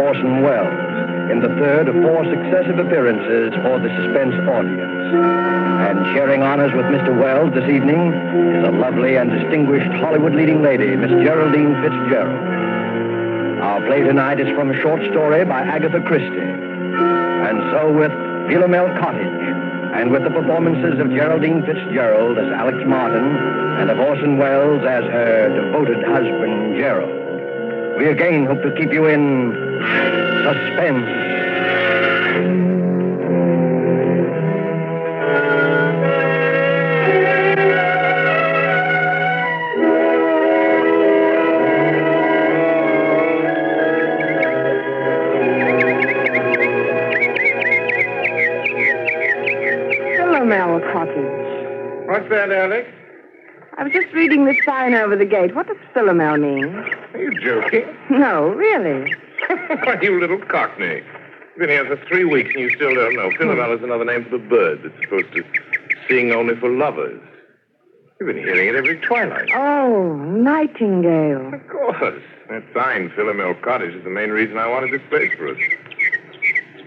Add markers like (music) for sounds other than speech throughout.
Orson Welles in the third of four successive appearances for the Suspense audience. And sharing honors with Mr. Welles this evening is a lovely and distinguished Hollywood leading lady, Miss Geraldine Fitzgerald. Our play tonight is from a short story by Agatha Christie. And so with Philomel Cottage, and with the performances of Geraldine Fitzgerald as Alex Martin and of Orson Welles as her devoted husband, Gerald. We again hope to keep you in suspense. Philomel Cottage. What's that, Alex? I was just reading the sign over the gate. What does Philomel mean? Are you joking? No, really. (laughs) Why, you little cockney. You've been here for three weeks and you still don't know. Philomel is another name for the bird that's supposed to sing only for lovers. You've been hearing it every twilight. Oh, nightingale. Of course. That sign, Philomel Cottage, is the main reason I wanted this place for us.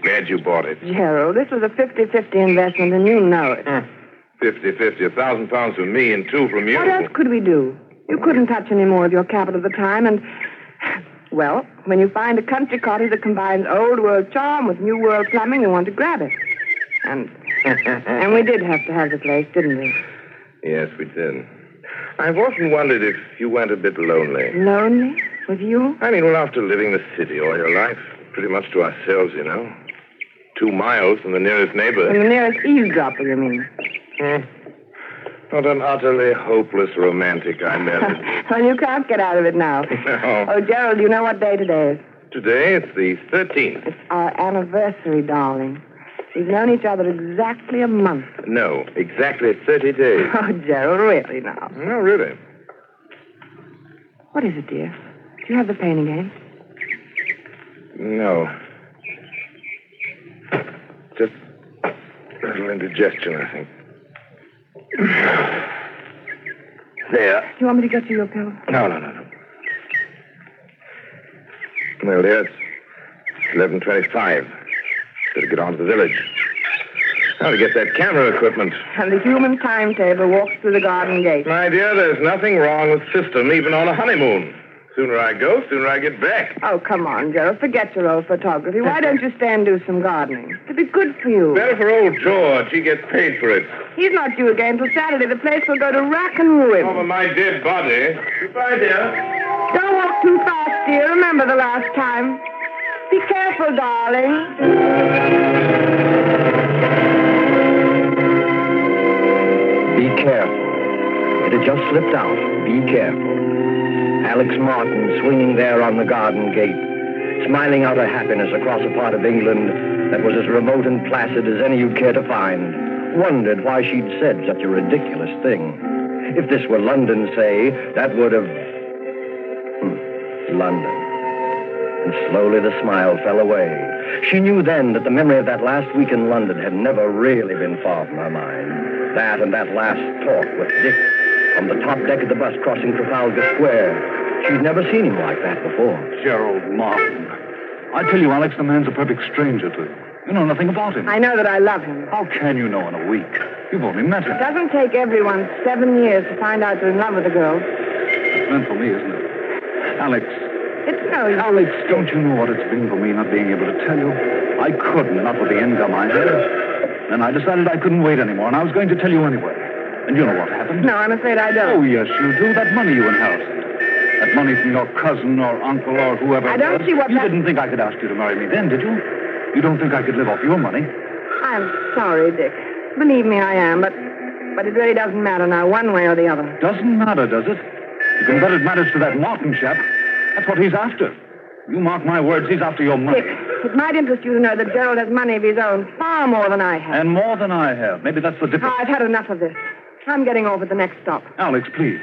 Glad you bought it. Gerald, this was a 50-50 investment, and you know it. Hmm. Fifty-fifty, a thousand pounds from me and two from you. What else could we do? You couldn't touch any more of your capital at the time, and... Well, when you find a country cottage that combines old world charm with new world plumbing, you want to grab it. And and we did have to have the place, didn't we? Yes, we did. I've often wondered if you went a bit lonely. Lonely? With you? I mean, well, after living the city all your life, pretty much to ourselves, you know. Two miles from the nearest neighbor. From the nearest eavesdropper, you mean? Hmm. What an utterly hopeless romantic I met. (laughs) well, you can't get out of it now. no. Oh, Gerald, you know what day today is? Today, it's the 13th. It's our anniversary, darling. We've known each other exactly a month. No, exactly 30 days. (laughs) Oh, Gerald, really now. no, really. What is it, dear? Do you have the pain again? No. Just a little indigestion, I think. There. Do you want me to get you your pill? No, no, no, no. Well, dear, it's 11.25. Better get on to the village. Now to get that camera equipment. And the human timetable walks through the garden gate. My dear, there's nothing wrong with system, even on a honeymoon. Sooner I go, sooner I get back. Oh, come on, Gerald. Forget your old photography. Why don't you stay and do some gardening? It'd be good for you. Better for old George. He gets paid for it. He's not due again till Saturday. The place will go to rack and ruin. Over my dead body. Goodbye, dear. Don't walk too fast, dear. Remember the last time. Be careful, darling. Be careful. It had just slipped out. Be careful. Alex Martin swinging there on the garden gate, smiling out a happiness across a part of England that was as remote and placid as any you'd care to find, wondered why she'd said such a ridiculous thing. If this were London, say, that would have. Hmm. London. And slowly the smile fell away. She knew then that the memory of that last week in London had never really been far from her mind. That and that last talk with Dick on the top deck of the bus crossing Trafalgar Square. She'd never seen him like that before. Gerald Martin. I tell you, Alex, the man's a perfect stranger to you. You know nothing about him. I know that I love him. How can you know in a week? You've only met him. It doesn't take everyone seven years to find out you're in love with a girl. It's meant for me, isn't it? Alex, It's no use. Alex, don't you know what it's been for me not being able to tell you? I couldn't, not with the income I had. Then I decided I couldn't wait anymore, and I was going to tell you anyway. And you know what happened? No, I'm afraid I don't. Oh, yes, you do. That money you inherited. That money from your cousin or uncle or whoever. I don't see what You that- didn't think I could ask you to marry me then, did you? You don't think I could live off your money? I'm sorry, Dick. Believe me, I am, but but it really doesn't matter now, one way or the other. Doesn't matter, does it? You can bet it matters to that Martin chap. That's what he's after. You mark my words, he's after your money. Dick, it might interest you to know that Gerald has money of his own, far more than I have. And more than I have. Maybe that's the Oh, difference. I've had enough of this. I'm getting off at the next stop. Alex, please.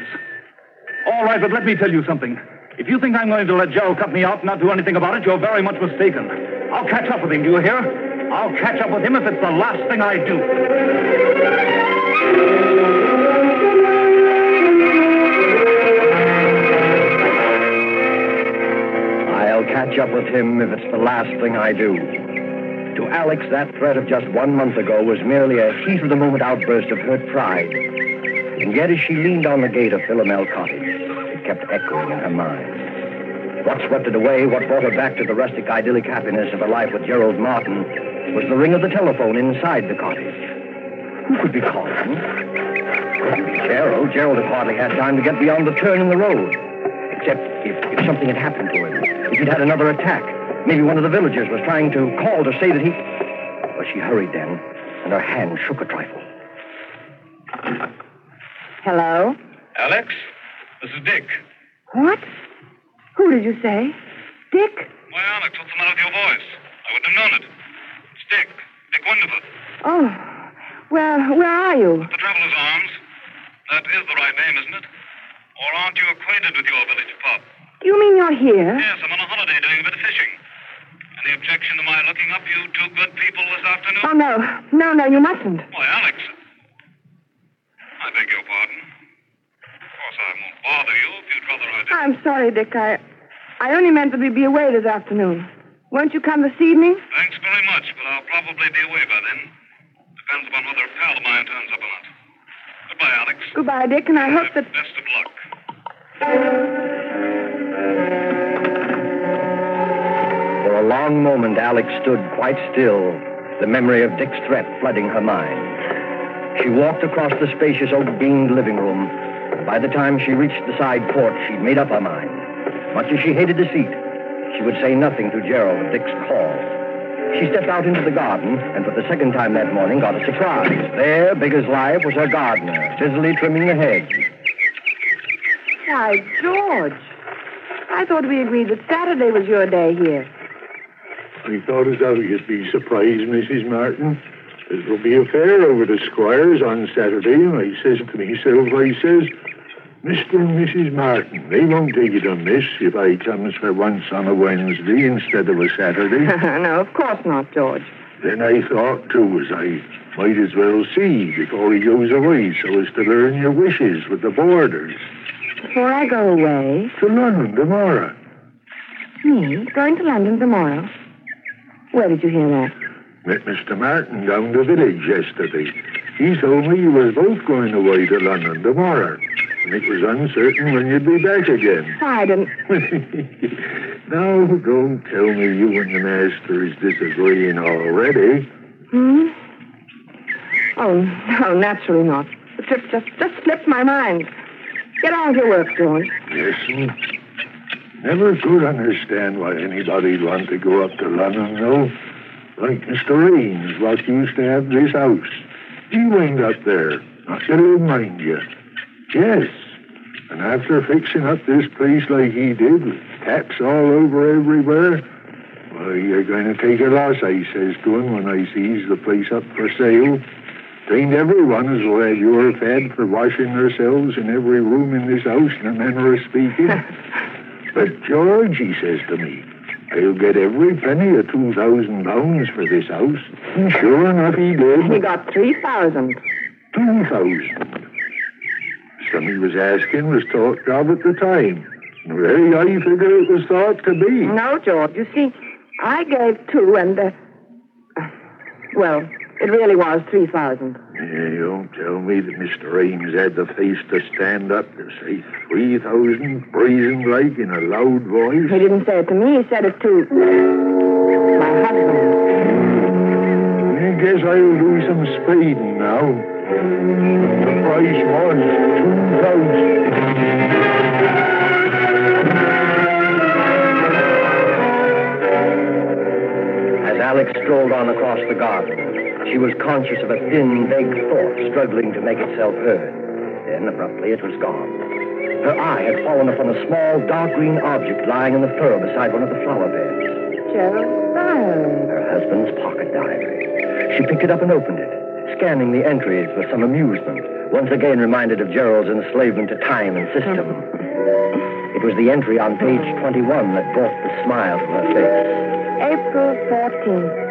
All right, but let me tell you something. If you think I'm going to let Gerald cut me out and not do anything about it, you're very much mistaken. I'll catch up with him, do you hear? I'll catch up with him if it's the last thing I do. I'll catch up with him if it's the last thing I do. To Alex, that threat of just one month ago was merely a heat of the moment outburst of hurt pride. And yet, as she leaned on the gate of Philomel Cottage, it kept echoing in her mind. What swept it away, what brought her back to the rustic, idyllic happiness of her life with Gerald Martin, was the ring of the telephone inside the cottage. Who could be calling? Couldn't be Gerald. Gerald had hardly had time to get beyond the turn in the road. Except if, if something had happened to him. If he'd had another attack. Maybe one of the villagers was trying to call to say that he. But she hurried then, and her hand shook a trifle. Hello? Alex, this is Dick. What? Who did you say? Dick? Why, Alex, what's the matter with your voice? I wouldn't have known it. It's Dick. Dick Wonderford. Oh, well, where are you? The Traveler's Arms. That is the right name, isn't it? Or aren't you acquainted with your village pub? You mean you're here? Yes, I'm on a holiday doing a bit of fishing. Any objection to my looking up you two good people this afternoon? Oh, no. No, no, you mustn't. Why, Alex. I beg your pardon. Of course, I won't bother you if you'd rather I did. I'm sorry, Dick. I, I only meant that we'd be away this afternoon. Won't you come this evening? Thanks very much, but I'll probably be away by then. Depends upon whether a pal of mine turns up or not. Goodbye, Alex. Goodbye, Dick, and I hope that. Best of luck. For a long moment, Alex stood quite still, the memory of Dick's threat flooding her mind. She walked across the spacious oak-beamed living room. and By the time she reached the side porch, she'd made up her mind. Much as she hated deceit, she would say nothing to Gerald of Dick's call. She stepped out into the garden, and for the second time that morning got a surprise. There, big as life, was her gardener, busily trimming the hedge. Why, George. I thought we agreed that Saturday was your day here. I thought as how you'd be surprised, Mrs. Martin. There'll be a fair over the squires on Saturday, and I says to myself, I says, Mr. and Mrs. Martin, they won't take it amiss if I comes for once on a Wednesday instead of a Saturday. (laughs) no, of course not, George. then I thought, too, as I might as well see before he goes away so as to learn your wishes with the borders. Before I go away, To London tomorrow. me going to London tomorrow. Where did you hear that? Met Mr. Martin down the village yesterday. He told me you was both going away to London tomorrow. And it was uncertain when you'd be back again. I didn't. (laughs) now, don't tell me you and the master is disagreeing already. Hmm? Oh, no, naturally not. The trip just, just slipped my mind. Get on with your work, George. Listen. Never could understand why anybody'd want to go up to London, though. Like Mr. Ames, what used to have this house. He went up there, not to live, mind you. Yes. And after fixing up this place like he did, with taps all over everywhere, well, you're going to take a loss, I says to him when I sees the place up for sale. Ain't everyone as will have your fed for washing themselves in every room in this house, in a manner of speaking. (laughs) but George, he says to me, I'll get every penny of two thousand pounds for this house. And sure enough, he did. He got 3000 Two thousand. Some he was asking was thought job at the time. Very high figure it was thought to be. No, George. You see, I gave two, and, uh, well, it really was 3000 Yeah, you don't tell me that Mr. Ames had the face to stand up to say three thousand, brazen like in a loud voice. He didn't say it to me, he said it to my husband. I guess I'll do some spading now. The price was two thousand. As Alex strolled on across the garden, she was conscious of a thin, vague thought struggling to make itself heard. Then, abruptly, it was gone. Her eye had fallen upon a small, dark green object lying in the furrow beside one of the flower beds. Gerald Byron. Her husband's pocket diary. She picked it up and opened it, scanning the entries with some amusement, once again reminded of Gerald's enslavement to time and system. It was the entry on page 21 that brought the smile to her face. April 14th.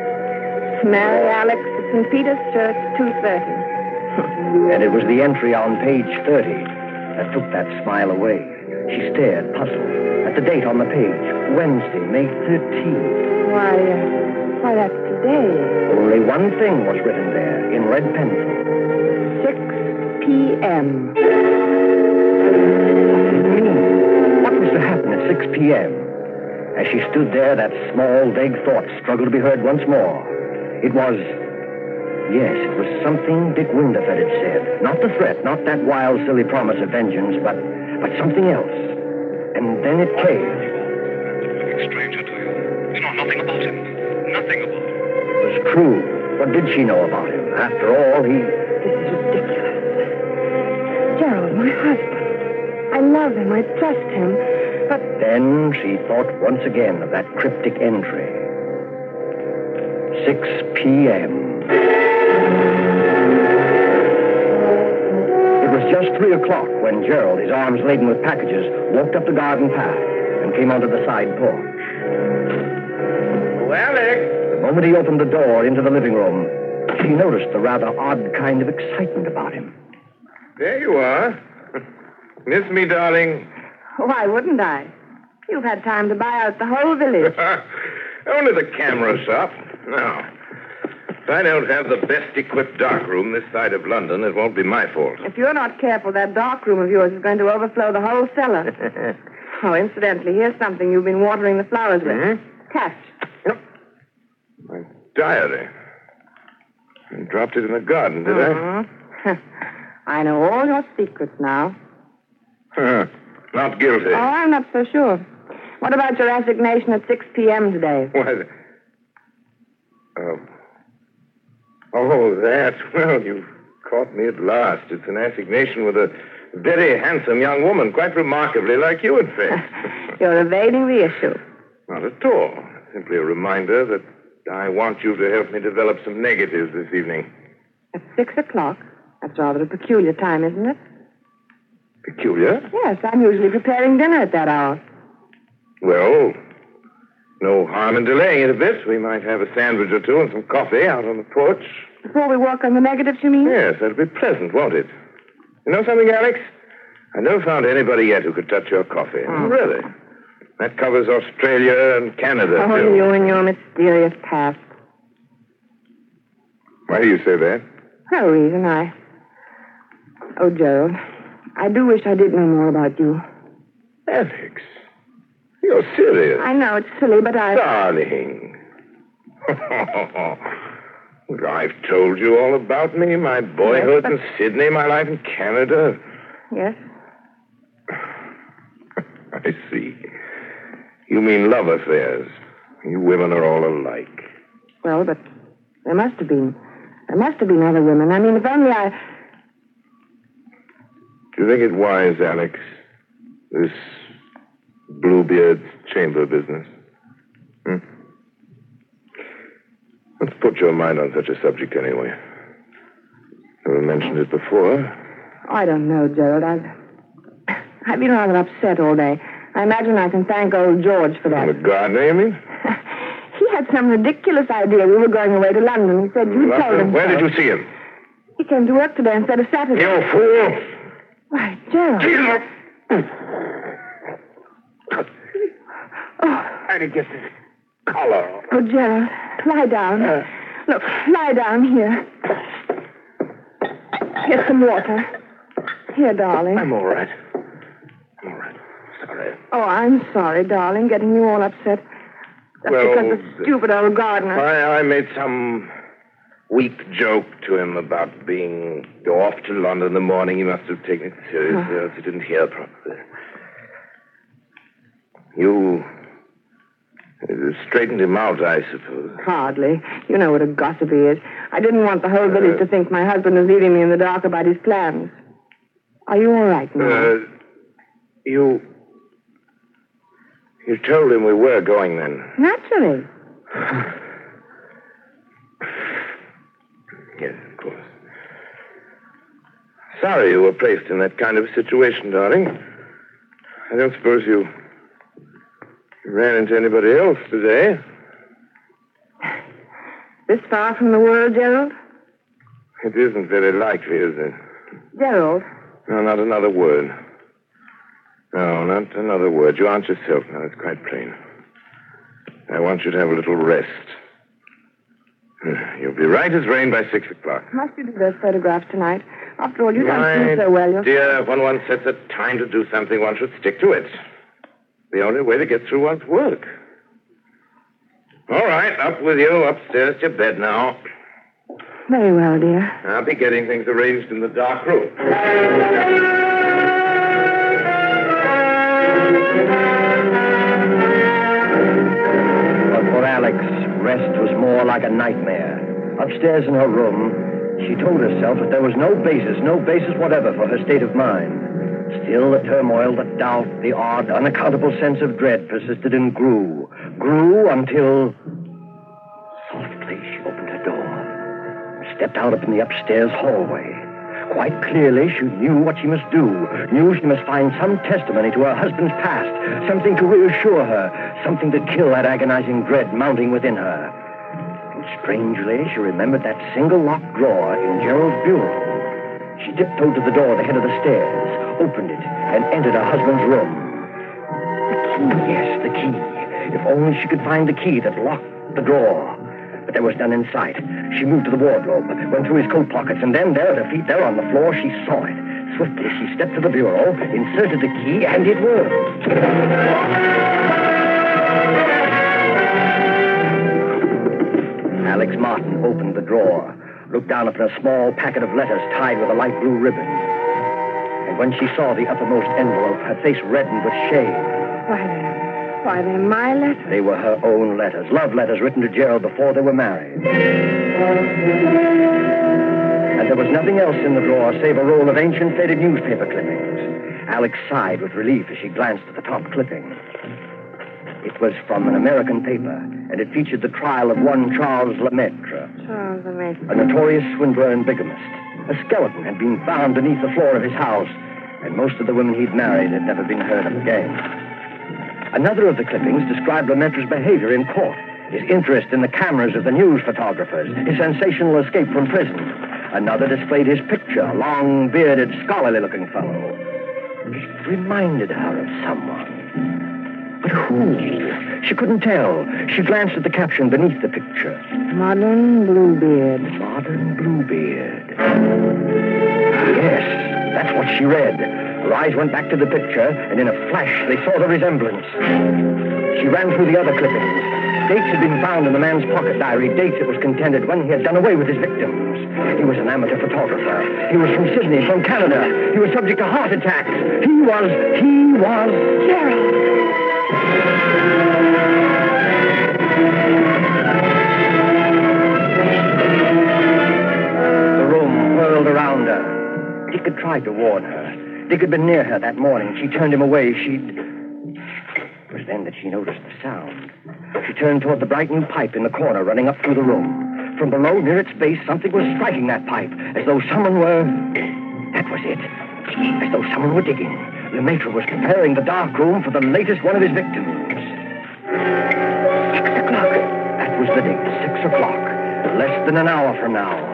Marry Alex St. Peter's Church, 2.30. (laughs) And it was the entry on page 30 that took that smile away. She stared, puzzled, at the date on the page Wednesday, May 13th. Why, uh, why, that's today. Only one thing was written there in red pencil. 6 p.m. What did it mean? What was to happen at 6 p.m.? As she stood there, that small, vague thought struggled to be heard once more. It was. Yes, it was something Dick Winterfeld had said. Not the threat, not that wild, silly promise of vengeance, but, but something else. And then it came. Looking stranger to you. You know nothing about him. Nothing about him. It was true. What did she know about him? After all, he. This is ridiculous. Gerald, my husband. I love him. I trust him. But Then she thought once again of that cryptic entry. 6 p.m. was just 3 o'clock when Gerald, his arms laden with packages, walked up the garden path and came onto the side porch. Oh, Alex! The moment he opened the door into the living room, she noticed the rather odd kind of excitement about him. There you are. (laughs) Miss me, darling. why wouldn't I? You've had time to buy out the whole village. (laughs) Only the camera shop. No. If I don't have the best equipped darkroom this side of London, it won't be my fault. If you're not careful, that dark room of yours is going to overflow the whole cellar. (laughs) oh, incidentally, here's something you've been watering the flowers with. Hmm? Catch. My diary. I dropped it in the garden, did I? Mhm. (laughs) I know all your secrets now. Huh. (laughs) Not guilty. Oh, I'm not so sure. What about your assignation at 6 p.m. today? Why, the- oh. Oh, that. (laughs) Well, you've caught me at last. It's an assignation with a very handsome young woman, quite remarkably like you, in fact. (laughs) You're evading the issue. Not at all. Simply a reminder that I want you to help me develop some negatives this evening. At 6 o'clock? That's rather a peculiar time, isn't it? Peculiar? Yes, I'm usually preparing dinner at that hour. Well, no harm in delaying it a bit. We might have a sandwich or two and some coffee out on the porch. Before we work on the negatives, you mean? Yes, that'll be pleasant, won't it? You know something, Alex? I never found anybody yet who could touch your coffee. Oh. Really? That covers Australia and Canada, Oh, too. you and your mysterious past. Why do you say that? No reason. I. Oh, Gerald, I do wish I did know more about you. Alex, you're serious. I know it's silly, but I. Darling. (laughs) I've told you all about me, my boyhood Yes, but- in Sydney, my life in Canada. Yes? (laughs) I see. You mean love affairs. You women are all alike. Well, but there must have been. There must have been other women. I mean, if only I. Do you think it wise, Alex? This Bluebeard's chamber business? Hmm? Let's put your mind on such a subject anyway. Never mentioned it before. I don't know, Gerald. I've. I've been rather upset all day. I imagine I can thank old George for that. The gardener, you mean? (laughs) he had some ridiculous idea we were going away to London. He said you told him. Where so. did you see him? He came to work today instead of Saturday. You fool! Why, Gerald. Oh, How did you get this collar? oh, Gerald, lie down. Uh. Look, lie down here. Get some water. Here, darling. I'm all right. I'm all right. Sorry. Oh, I'm sorry, darling, getting you all upset. That's Well, because the stupid old gardener. I, I made some weak joke to him about being off to London in the morning. He must have taken it seriously, else he didn't hear properly. You uh, straightened him out, I suppose. Hardly. You know what a gossip he is. I didn't want the whole Uh. village to think my husband was leaving me in the dark about his plans. Are you all right now? Uh, you. You told him we were going then. Naturally. (sighs) Yes, of course. Sorry you were placed in that kind of situation, darling. I don't suppose you you ran into anybody else today. (sighs) This far from the world, Gerald? It isn't very likely, is it? Gerald, No, not another word. No, not another word. You aren't yourself now. It's quite plain. I want you to have a little rest. (sighs) You'll be right as rain by six o'clock. Must you do those photographs tonight? After all, you don't My seem so well yourself. Dear, when one sets a time to do something, one should stick to it. The only way to get through one's work. All right, up with you, upstairs to your bed now. Very well, dear. I'll be getting things arranged in the dark room. But for Alex, rest was more like a nightmare. Upstairs in her room, she told herself that there was no basis, no basis whatever for her state of mind. Still, the turmoil, the doubt, the odd, unaccountable sense of dread persisted and grew. Grew until. Softly, she opened her door and stepped out upon the upstairs hallway. Quite clearly, she knew what she must do. Knew she must find some testimony to her husband's past, something to reassure her, something to kill that agonizing dread mounting within her. And strangely, she remembered that single locked drawer in Gerald's bureau. She tiptoed to the door at the head of the stairs, opened it, and entered her husband's room. The key, yes, the key. If only she could find the key that locked the drawer. But there was none in sight. She moved to the wardrobe, went through his coat pockets, and then there at her feet, there on the floor, she saw it. Swiftly, she stepped to the bureau, inserted the key, and it worked. Alex Martin opened the drawer, looked down upon a small packet of letters tied with a light blue ribbon. And when she saw the uppermost envelope, her face reddened with shame. Why, they're, why, they're my letters. They were her own letters, love letters written to Gerald before they were married. And there was nothing else in the drawer save a roll of ancient faded newspaper clippings. Alex sighed with relief as she glanced at the top clipping. It was from an American paper, and it featured the trial of one Charles Lemaitre, Charles Lemaitre. a notorious swindler and bigamist. A skeleton had been found beneath the floor of his house, and most of the women he'd married had never been heard of again. Another of the clippings described Lemaitre's behavior in court, his interest in the cameras of the news photographers, his sensational escape from prison. Another displayed his picture, a long, bearded, scholarly looking fellow. It reminded her of someone. But who? She couldn't tell. She glanced at the caption beneath the picture. Modern Bluebeard. Modern Bluebeard. Yes, that's what she read. Her eyes went back to the picture, and in a flash they saw the resemblance. She ran through the other clippings. Dates had been found in the man's pocket diary, dates it was contended when he had done away with his victims. He was an amateur photographer. He was from Sydney, from Canada. He was subject to heart attacks. He was, he was Gerald. Dick had tried to warn her. Dick had been near her that morning. She turned him away. She'd. It was then that she noticed the sound. She turned toward the bright new pipe in the corner running up through the room. From below, near its base, something was striking that pipe, as though someone were. That was it. As though someone were digging. Lemaitre was preparing the dark room for the latest one of his victims. Six o'clock. That was the date. Six o'clock. Less than an hour from now.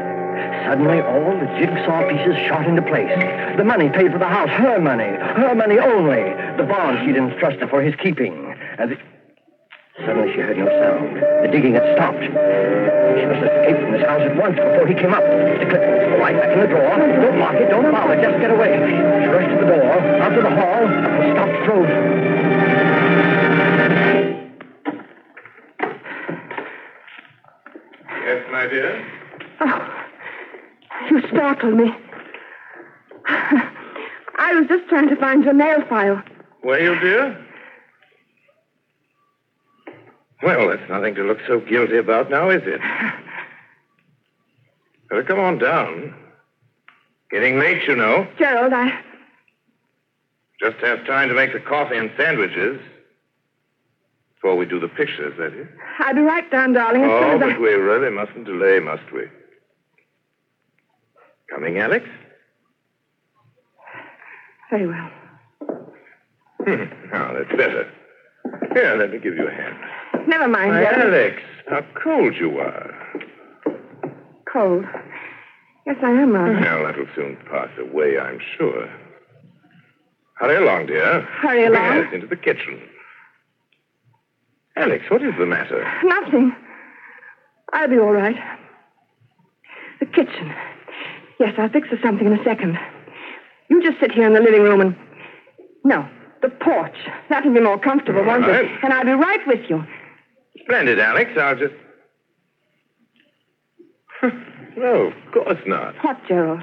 Suddenly, all the jigsaw pieces shot into place. The money paid for the house, her money, her money only. The bond she'd entrusted for his keeping. And the... Suddenly, she heard no sound. The digging had stopped. She must escape from this house at once before he came up. The clippings, right back in the drawer. Don't lock it, don't bother, just get away. She rushed to the door, out to the hall, and stopped frozen. Yes, my dear? Oh, you startled me. I was just trying to find your nail file. Were you, dear? Well, that's nothing to look so guilty about now, is it? Better come on down. Getting late, you know. Gerald, I. Just have time to make the coffee and sandwiches. Before we do the pictures, that is. I'll be right down, darling. As Oh, as but we really mustn't delay, must we? Coming, Alex? Very well. Hmm, now, that's better. Here, let me give you a hand. Never mind, Why. Alex, how cold you are. Cold. Yes, I am rather. Well, that'll soon pass away, I'm sure. Hurry along, dear. Hurry along? Yes, into the kitchen. Alex, what is the matter? Nothing. I'll be all right. The kitchen. Yes, I'll fix us something in a second. You just sit here in the living room and. No, the porch. That'll be more comfortable, won't All it? And I'll be right with you. Splendid, Alex. I'll just. (laughs) no, of course not. What, Gerald?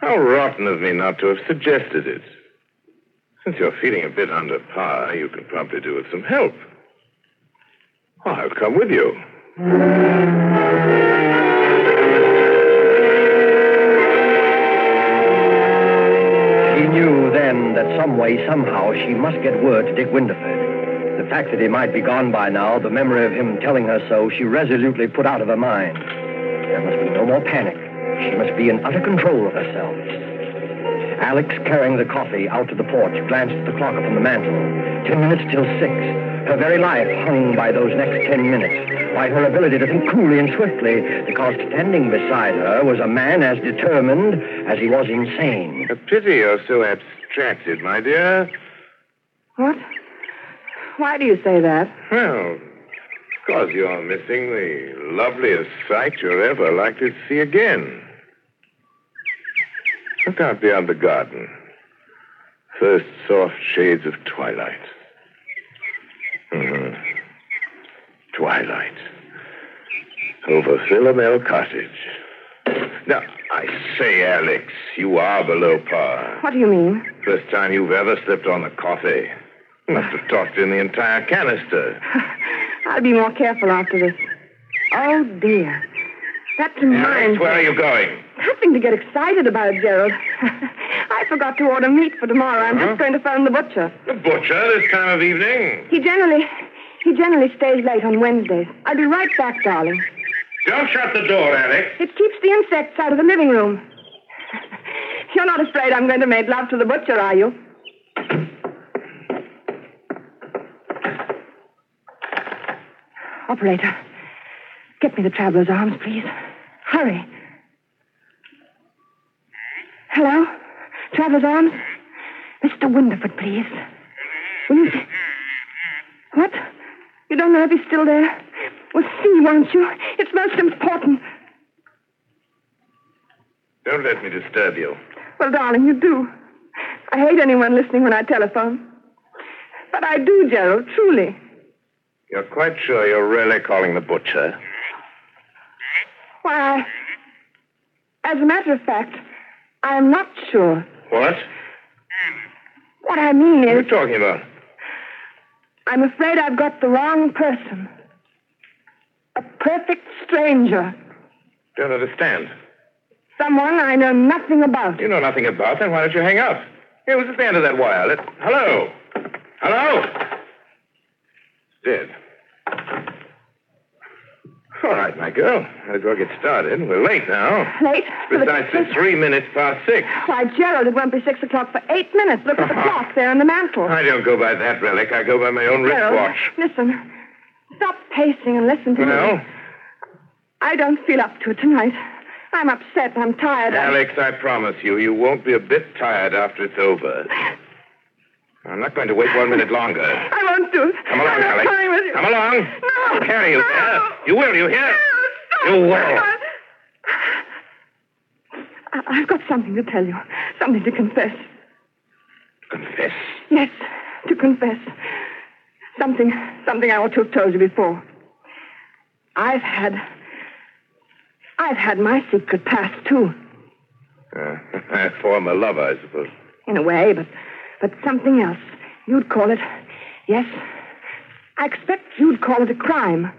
How rotten of me not to have suggested it. Since you're feeling a bit under par, you can probably do with some help. Oh, I'll come with you. Some way, somehow, she must get word to Dick Winterford. The fact that he might be gone by now, the memory of him telling her so, she resolutely put out of her mind. There must be no more panic. She must be in utter control of herself. Alex, carrying the coffee out to the porch, glanced at the clock upon the mantel. Ten minutes till six. Her very life hung by those next ten minutes, by her ability to think coolly and swiftly, because standing beside her was a man as determined as he was insane. A pity you're so abstracted, my dear. What? Why do you say that? Well, because you're missing the loveliest sight you're ever likely to see again. Look out beyond the garden. First soft shades of twilight. Mhm. Twilight. Over Philomel Cottage. Now, I say, Alex, you are below par. What do you mean? First time you've ever slipped on the coffee. Must have tossed in the entire canister. (laughs) I'll be more careful after this. Oh, dear. That reminds Alex, where are you going? Nothing to get excited about, Gerald. (laughs) I forgot to order meat for tomorrow. I'm Huh? just going to phone the butcher. The butcher this time of evening. He generally he generally stays late on Wednesdays. I'll be right back, darling. Don't shut the door, Alex. It keeps the insects out of the living room. (laughs) You're not afraid I'm going to make love to the butcher, are you? Operator, get me the traveler's arms, please. Hurry. Hello? Traveler's arms? Mr. Winderford, please. Will you... What? You don't know if he's still there? Well, see, won't you? It's most important. Don't let me disturb you. Well, darling, you do. I hate anyone listening when I telephone. But I do, Gerald, truly. You're quite sure you're really calling the butcher? Why, as a matter of fact, I am not sure. What? What I mean is. What are you talking about? I'm afraid I've got the wrong person. A perfect stranger. Don't understand. Someone I know nothing about. You know nothing about, then why don't you hang up? Here, who's at the end of that wire? Let... Hello? Hello? Dead. All right, my girl. Might as well get started. We're late now. Late? for the- three minutes past six. Why, Gerald, it won't be six o'clock for eight minutes. Look at the (laughs) clock there on the mantel. I don't go by that relic. I go by my own Gerald, wristwatch. listen. Stop pacing and listen to me. Well, I don't feel up to it tonight. I'm upset. I'm tired. I- Alex, I promise you, you won't be a bit tired after it's over. I'm not going to wait one minute longer. I won't do it. Come along, I'm not Alex. coming with you. Come along. No. I'll carry you no. there. You will, you hear? No, stop. You will. I- I've got something to tell you. Something to confess. Confess. Yes, to confess. Something, something I ought to have told you before. I've had, I've had my secret past too, Uh, (laughs) former lover, I suppose. in a way, but, but something else. You'd call it, yes. I expect you'd call it a crime.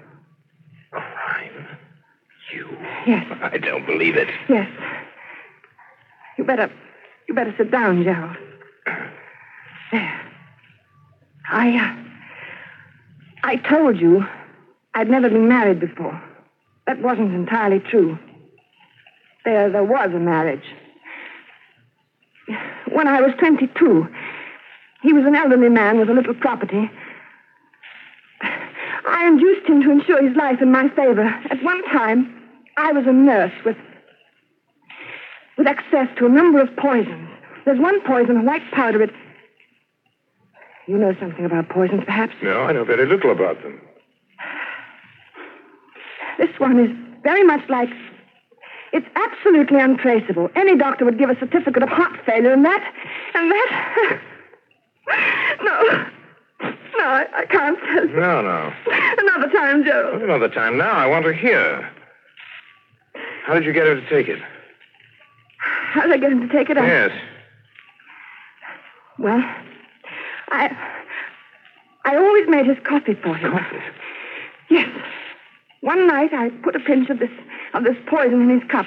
Crime? You? Yes, I don't believe it. yes. You better, you better sit down, Gerald. There. I, uh, I told you I'd never been married before. That wasn't entirely true. There, there was a marriage. When I was 22, he was an elderly man with a little property. I induced him to insure his life in my favor. At one time, I was a nurse with with access to a number of poisons. There's one poison, a white powder. It. You know something about poisons, perhaps? No, I know very little about them. This one is very much like. It's absolutely untraceable. Any doctor would give a certificate of heart failure, and that. And that. (laughs) no. No, I, I can't tell you. No, no. Another time, Gerald. Another time now. I want to hear. How did you get her to take it? How did I get him to take it? I- Yes. Well, I. I always made his coffee for him. Coffee? Yes. One night I put a pinch of this of this poison in his cup.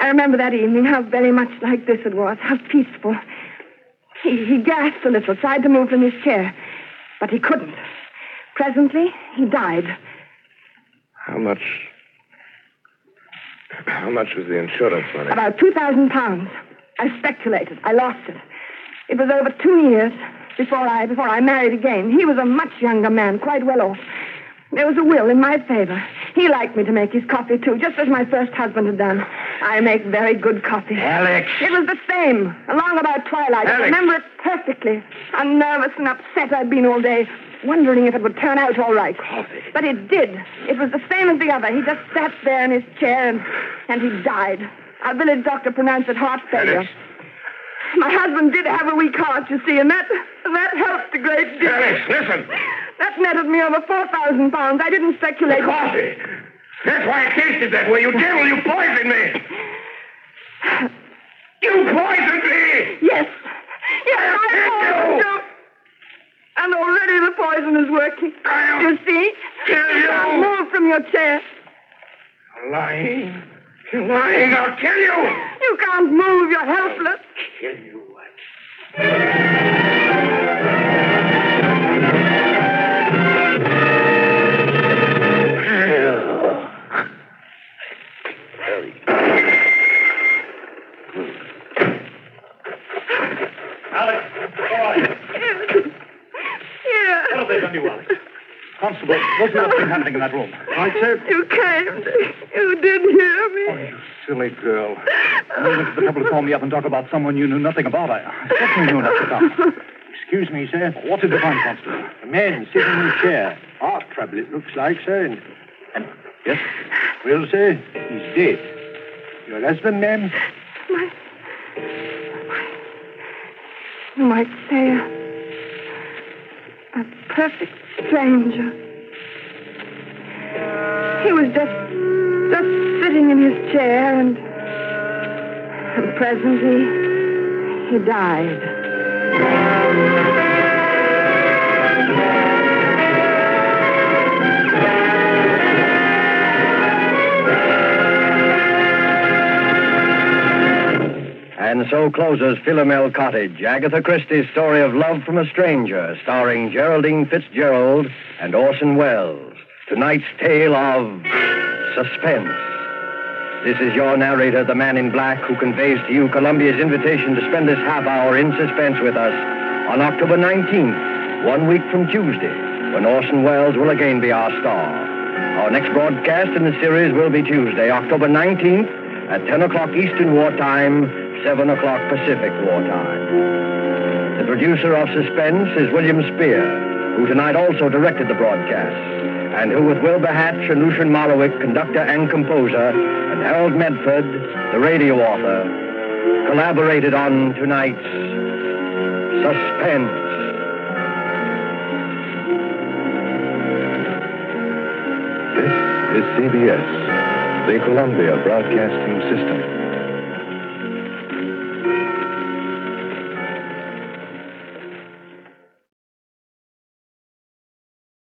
I remember that evening how very much like this it was, how peaceful. He, he gasped a little, tried to move from his chair, but he couldn't. Presently, he died. How much? How much was the insurance money? About 2,000 pounds. I speculated. I lost it. It was over two years before I before I married again. He was a much younger man, quite well off. There was a will in my favor. He liked me to make his coffee, too, just as my first husband had done. I make very good coffee. Alex! It was the same, along about twilight. Alex. I remember it perfectly. How nervous and upset I'd been all day, wondering if it would turn out all right. Coffee. But it did. It was the same as the other. He just sat there in his chair and, and he died. Our village doctor pronounced it heart failure. Alex! My husband did have a weak heart, you see, and that that helped a great deal. Alex, listen! That netted me over four thousand pounds. I didn't speculate. Coffee! That's why it tasted that way. You devil, you poisoned me! You poisoned me! Yes. Yes, I poisoned you. And already the poison is working. I'll You see? kill You can't move from your chair. Lying. You're lying. I'll kill you. You can't move. You're helpless. Kill you. Alex, all right. Yeah. What have they done to you, Alex? Constable, go see what's been happening in that room. Right, sir? You came. You didn't hear me. Oh, you silly girl. You went to the trouble to call me up and talk about someone you knew nothing about. I I certainly knew nothing about. come. Excuse me, sir. What did you find, Constable? A man sitting in a chair. Heart trouble, it looks like, sir. And, and Yes? well, sir, he's dead. Your husband, ma'am? My. You might say a. a perfect stranger. He was just. just sitting in his chair and. and presently. he died. And so closes Philomel Cottage, Agatha Christie's story of love from a stranger, starring Geraldine Fitzgerald and Orson Welles. Tonight's tale of suspense. This is your narrator, the man in black, who conveys to you Columbia's invitation to spend this half hour in suspense with us on October 19th, one week from Tuesday, when Orson Welles will again be our star. Our next broadcast in the series will be Tuesday, October 19th at 10 o'clock Eastern Wartime, 7 o'clock Pacific Wartime. The producer of Suspense is William Spier, who tonight also directed the broadcast, and who, with Wilbur Hatch and Lucien Moraweck, conductor and composer, and Harold Medford, the radio author, collaborated on tonight's Suspense. This is CBS, the Columbia Broadcasting System.